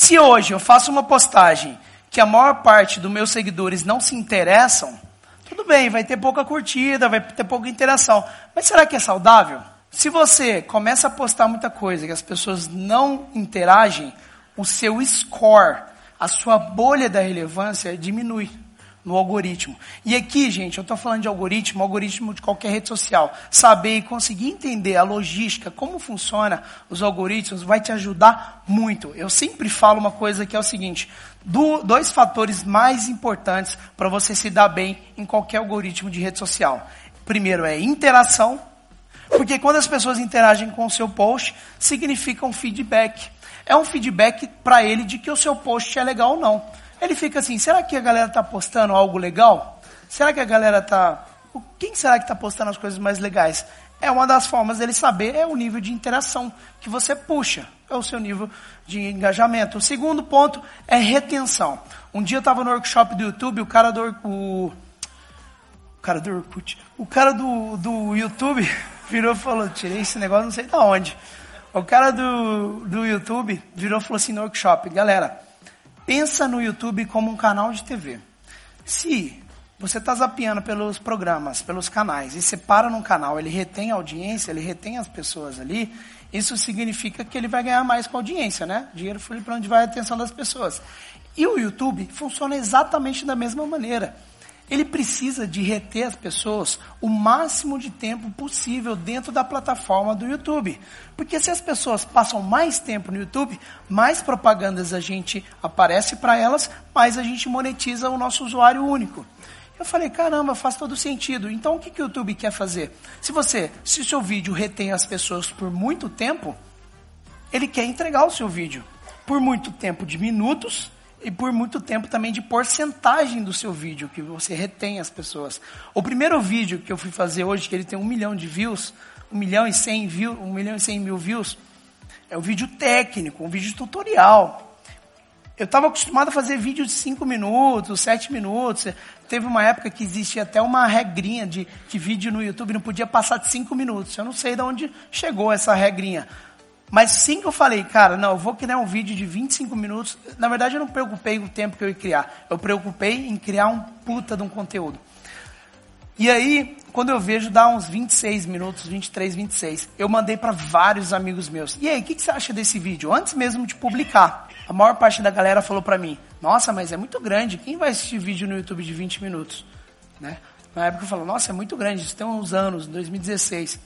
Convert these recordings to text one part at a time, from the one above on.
Se hoje eu faço uma postagem que a maior parte dos meus seguidores não se interessam, tudo bem, vai ter pouca curtida, vai ter pouca interação. Mas será que é saudável? Se você começa a postar muita coisa que as pessoas não interagem, o seu score, a sua bolha da relevância diminui no algoritmo. E aqui, gente, eu estou falando de algoritmo, algoritmo de qualquer rede social. Saber e conseguir entender a logística, como funciona os algoritmos, vai te ajudar muito. Eu sempre falo uma coisa que é o seguinte: do, dois fatores mais importantes para você se dar bem em qualquer algoritmo de rede social. Primeiro é interação, porque quando as pessoas interagem com o seu post, significa um feedback. É um feedback para ele de que o seu post é legal ou não. Ele fica assim, será que a galera está postando algo legal? Será que a galera está... Quem será que está postando as coisas mais legais? É uma das formas dele saber, é o nível de interação que você puxa, é o seu nível de engajamento. O segundo ponto é retenção. Um dia eu estava no workshop do YouTube, o cara do... O, o cara do Orkut, o cara do, do YouTube virou e falou, tirei esse negócio não sei de onde. O cara do, do YouTube virou e falou assim no workshop, galera, pensa no YouTube como um canal de TV. Se você está zapeando pelos programas, pelos canais, e você para num canal, ele retém a audiência, ele retém as pessoas ali, isso significa que ele vai ganhar mais com a audiência, né? Dinheiro foi para onde vai a atenção das pessoas. E o YouTube funciona exatamente da mesma maneira ele precisa de reter as pessoas o máximo de tempo possível dentro da plataforma do YouTube. Porque se as pessoas passam mais tempo no YouTube, mais propagandas a gente aparece para elas, mais a gente monetiza o nosso usuário único. Eu falei, caramba, faz todo sentido. Então o que, que o YouTube quer fazer? Se você, se o seu vídeo retém as pessoas por muito tempo, ele quer entregar o seu vídeo por muito tempo de minutos e por muito tempo também de porcentagem do seu vídeo, que você retém as pessoas. O primeiro vídeo que eu fui fazer hoje, que ele tem um milhão de views, um milhão e cem views, um milhão e cem mil views, é um vídeo técnico, um vídeo tutorial. Eu estava acostumado a fazer vídeo de cinco minutos, sete minutos. Teve uma época que existia até uma regrinha de que vídeo no YouTube não podia passar de cinco minutos. Eu não sei de onde chegou essa regrinha. Mas sim que eu falei, cara, não, eu vou criar um vídeo de 25 minutos. Na verdade, eu não preocupei com o tempo que eu ia criar. Eu preocupei em criar um puta de um conteúdo. E aí, quando eu vejo, dá uns 26 minutos, 23, 26. Eu mandei para vários amigos meus. E aí, o que, que, você acha desse vídeo? Antes mesmo de publicar. A maior parte da galera falou para mim, nossa, mas é muito grande. Quem vai assistir vídeo no YouTube de 20 minutos? Né? Na época eu falei, nossa, é muito grande. Isso tem uns anos, 2016.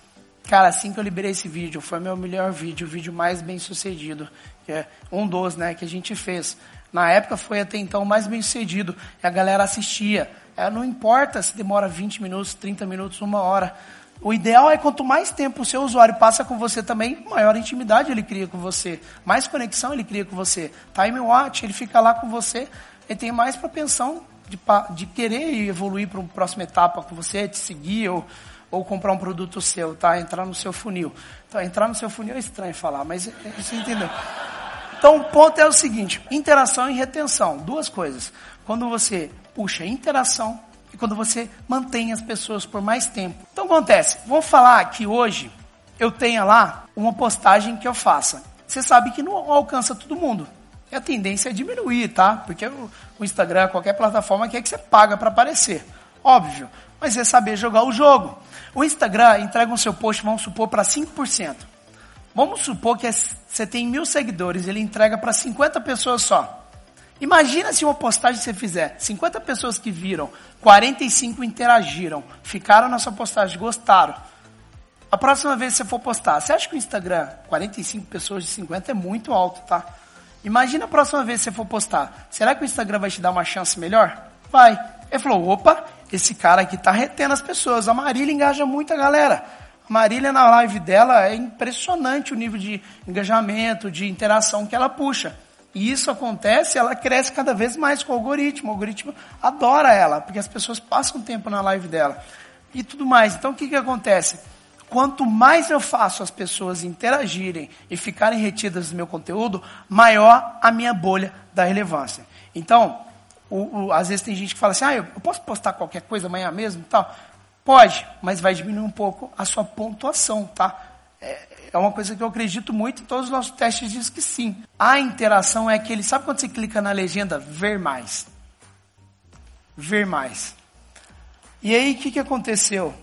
Cara, assim que eu liberei esse vídeo, foi meu melhor vídeo, o vídeo mais bem sucedido. É um dos, né, que a gente fez. Na época foi até então o mais bem sucedido. A galera assistia. É, não importa se demora 20 minutos, 30 minutos, uma hora. O ideal é quanto mais tempo o seu usuário passa com você também, maior intimidade ele cria com você, mais conexão ele cria com você. Time watch, ele fica lá com você, ele tem mais propensão de, de querer evoluir para uma próxima etapa com você, te seguir ou ou comprar um produto seu, tá? Entrar no seu funil. Então, entrar no seu funil é estranho falar, mas você entendeu. Então, o ponto é o seguinte: interação e retenção, duas coisas. Quando você puxa interação e quando você mantém as pessoas por mais tempo. Então, acontece. Vou falar que hoje eu tenha lá uma postagem que eu faça. Você sabe que não alcança todo mundo. E a tendência é diminuir, tá? Porque o, Instagram, qualquer plataforma quer que você paga para aparecer. Óbvio. Mas é saber jogar o jogo. O Instagram entrega o seu post, vamos supor, para 5%. Vamos supor que é você tem mil seguidores, ele entrega para 50 pessoas só. Imagina se uma postagem você fizer, 50 pessoas que viram, 45 interagiram, ficaram na sua postagem, gostaram. A próxima vez que você for postar, você acha que o Instagram, 45 pessoas de 50 é muito alto, tá? Imagina a próxima vez que você for postar, será que o Instagram vai te dar uma chance melhor? Vai. Ele falou, opa, esse cara aqui está retendo as pessoas. A Marília engaja muita galera. A Marília, na live dela, é impressionante o nível de engajamento, de interação que ela puxa. E isso acontece, ela cresce cada vez mais com o algoritmo. O algoritmo adora ela, porque as pessoas passam tempo na live dela. E tudo mais. Então, o que, que acontece? Quanto mais eu faço as pessoas interagirem e ficarem retidas no meu conteúdo, maior a minha bolha da relevância. Então, o, o, às vezes tem gente que fala assim, ah, eu, posso postar qualquer coisa amanhã mesmo e tal? Pode, mas vai diminuir um pouco a sua pontuação, tá? É, é uma coisa que eu acredito muito, e todos os nossos testes dizem que sim. A interação é aquele, sabe quando você clica na legenda, ver mais? Ver mais. E aí, o que, que aconteceu?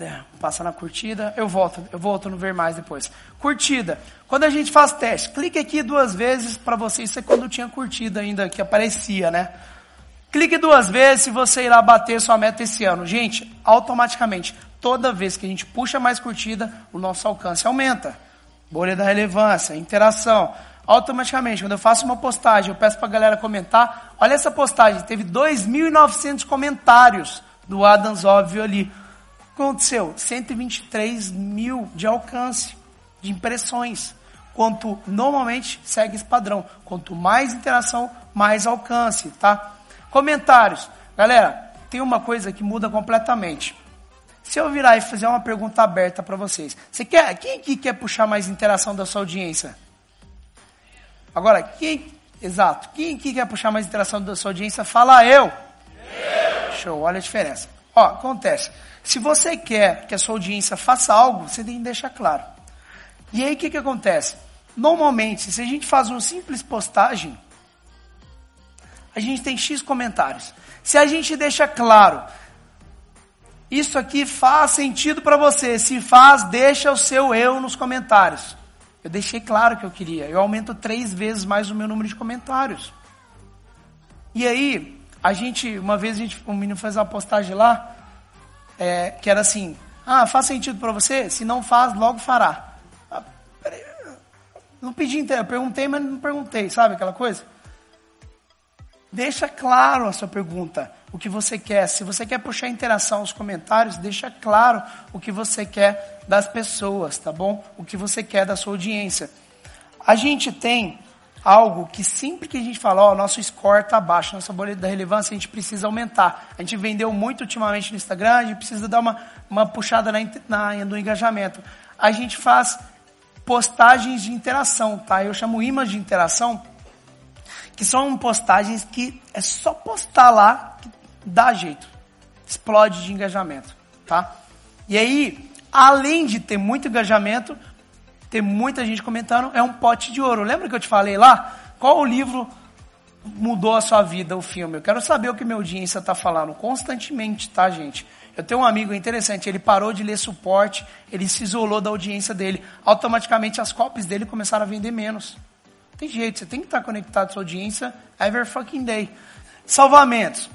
É, passa na curtida, eu volto, eu volto no ver mais depois. Curtida. Quando a gente faz teste, clique aqui duas vezes para você, isso é quando tinha curtida ainda, que aparecia, né? Clique duas vezes se você irá bater sua meta esse ano. Gente, automaticamente, toda vez que a gente puxa mais curtida, o nosso alcance aumenta. Bolha da relevância, interação. Automaticamente, quando eu faço uma postagem, eu peço para a galera comentar. Olha essa postagem, teve 2.900 comentários do Adams Óbvio ali. Que aconteceu? 123 mil de alcance, de impressões. Quanto normalmente segue esse padrão. Quanto mais interação, mais alcance, tá? Comentários. Galera, tem uma coisa que muda completamente. Se eu virar e fazer uma pergunta aberta para vocês, você quer, quem aqui quer puxar mais interação da sua audiência? Agora, quem, exato, quem aqui quer puxar mais interação da sua audiência? Fala eu. eu. Show, olha a diferença. Ó, acontece. Se você quer que a sua audiência faça algo, você tem que deixar claro. E aí o que, que acontece? Normalmente, se a gente faz uma simples postagem, a gente tem X comentários. Se a gente deixa claro isso aqui faz sentido para você. Se faz, deixa o seu eu nos comentários. Eu deixei claro que eu queria. Eu aumento três vezes mais o meu número de comentários. E aí, a gente, uma vez a gente, um menino fez uma postagem lá, é, que era assim, ah, faz sentido para você? Se não faz, logo fará. Ah, não pedi, eu perguntei, mas não perguntei, sabe aquela coisa? Deixa claro a sua pergunta, o que você quer. Se você quer puxar interação nos comentários, deixa claro o que você quer das pessoas, tá bom? O que você quer da sua audiência. A gente tem algo que sempre que a gente fala, ó, nosso score está baixo, nossa bolha da relevância, a gente precisa aumentar. A gente vendeu muito ultimamente no Instagram, a gente precisa dar uma, uma puxada na, na, no engajamento. A gente faz postagens de interação, tá? Eu chamo imãs de interação que são postagens que é só postar lá que dá jeito. Explode de engajamento, tá? E aí, além de ter muito engajamento, ter muita gente comentando, é um pote de ouro. Lembra que eu te falei lá? Qual o livro mudou a sua vida, o filme? Eu quero saber o que minha audiência está falando constantemente, tá, gente? Eu tenho um amigo interessante, ele parou de ler suporte, ele se isolou da audiência dele. Automaticamente as copies dele começaram a vender menos. Tem jeito, você tem que estar conectado à sua audiência every fucking day. Salvamentos.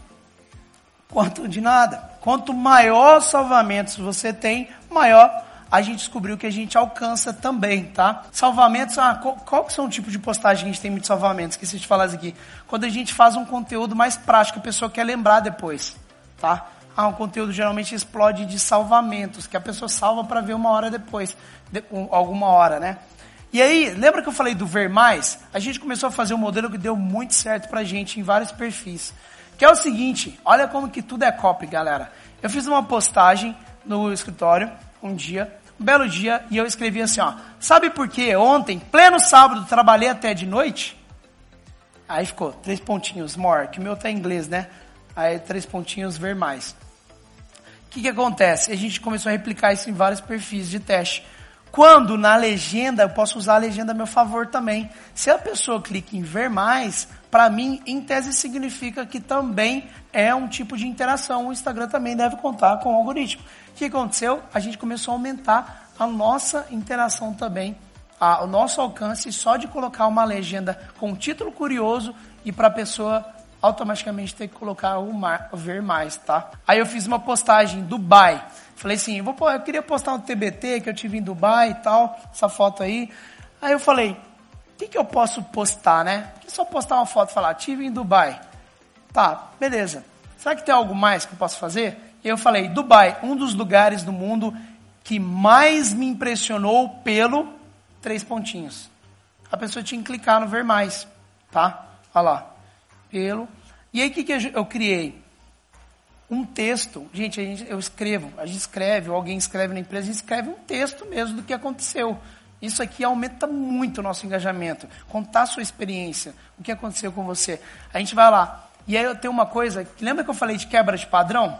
Quanto de nada. Quanto maior salvamentos você tem, maior a gente descobriu que a gente alcança também, tá? Salvamentos, ah, qual, qual que são o tipo de postagem que a gente tem muitos salvamentos? Esqueci de falar isso aqui. Quando a gente faz um conteúdo mais prático, a pessoa quer lembrar depois, tá? Ah, um conteúdo geralmente explode de salvamentos, que a pessoa salva para ver uma hora depois, de, um, alguma hora, né? E aí, lembra que eu falei do ver mais? A gente começou a fazer um modelo que deu muito certo pra gente em vários perfis. Que é o seguinte, olha como que tudo é copy, galera. Eu fiz uma postagem no escritório um dia, um belo dia, e eu escrevi assim, ó. Sabe por que ontem, pleno sábado, trabalhei até de noite? Aí ficou três pontinhos more, que o meu tá em inglês, né? Aí três pontinhos ver mais. O que, que acontece? A gente começou a replicar isso em vários perfis de teste. Quando na legenda, eu posso usar a legenda a meu favor também. Se a pessoa clica em ver mais, para mim, em tese, significa que também é um tipo de interação. O Instagram também deve contar com o algoritmo. O que aconteceu? A gente começou a aumentar a nossa interação também, a, o nosso alcance só de colocar uma legenda com um título curioso e para a pessoa automaticamente ter que colocar o, mar, ver mais, tá? Aí eu fiz uma postagem Dubai. Falei assim, vou, eu queria postar um TBT que eu tive em Dubai e tal, essa foto aí. Aí eu falei, o que, que eu posso postar, né? Só postar uma foto e falar, tive em Dubai. Tá, beleza. Será que tem algo mais que eu posso fazer? E eu falei, Dubai, um dos lugares do mundo que mais me impressionou pelo três pontinhos. A pessoa tinha que clicar no ver mais, tá? Olha lá, pelo. E aí o que, que eu criei? um texto. Gente, gente, eu escrevo, a gente escreve, ou alguém escreve na empresa, a gente escreve um texto mesmo do que aconteceu. Isso aqui aumenta muito o nosso engajamento. Contar a sua experiência, o que aconteceu com você. A gente vai lá. E aí eu tenho uma coisa, lembra que eu falei de quebra de padrão?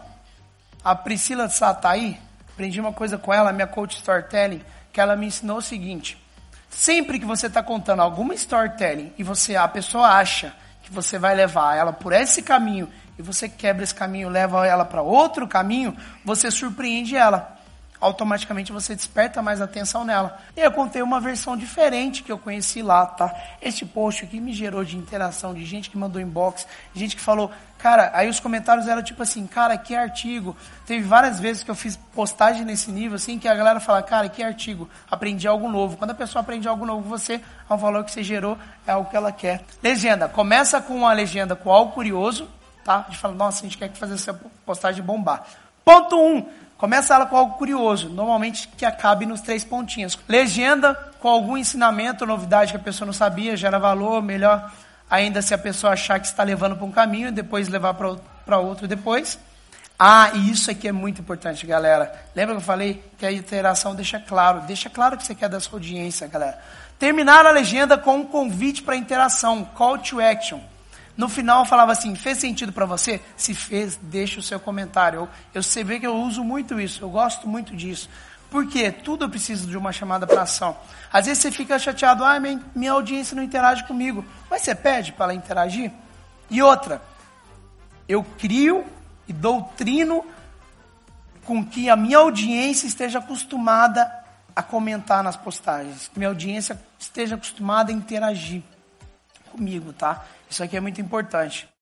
A Priscila Sá tá aí, aprendi uma coisa com ela, minha coach storytelling, que ela me ensinou o seguinte: sempre que você está contando alguma storytelling e você a pessoa acha que você vai levar ela por esse caminho e você quebra esse caminho, leva ela para outro caminho, você surpreende ela automaticamente você desperta mais atenção nela. E eu contei uma versão diferente que eu conheci lá, tá? Este post aqui me gerou de interação, de gente que mandou inbox, gente que falou, cara, aí os comentários eram tipo assim, cara, que artigo. Teve várias vezes que eu fiz postagem nesse nível, assim, que a galera fala, cara, que artigo, aprendi algo novo. Quando a pessoa aprende algo novo, você, é um valor que você gerou, é algo que ela quer. Legenda, começa com uma legenda com algo curioso, tá? De falar, nossa, a gente quer fazer essa postagem bombar. Ponto 1. Um, Começa ela com algo curioso, normalmente que acabe nos três pontinhos. Legenda com algum ensinamento, novidade que a pessoa não sabia, gera valor, melhor ainda se a pessoa achar que está levando para um caminho e depois levar para outro depois. Ah, e isso aqui é muito importante, galera. Lembra que eu falei que a interação deixa claro, deixa claro que você quer da sua audiência, galera. Terminar a legenda com um convite para interação, call to action. No final falava assim, fez sentido para você? Se fez, deixa o seu comentário. Eu, eu sei que eu uso muito isso, eu gosto muito disso. Porque tudo eu preciso de uma chamada para ação. Às vezes você fica chateado, ah, minha, minha audiência não interage comigo. Mas você pede para ela interagir? E outra, eu crio e doutrino com que a minha audiência esteja acostumada a comentar nas postagens. Que minha audiência esteja acostumada a interagir comigo, tá? Isso aqui é muito importante.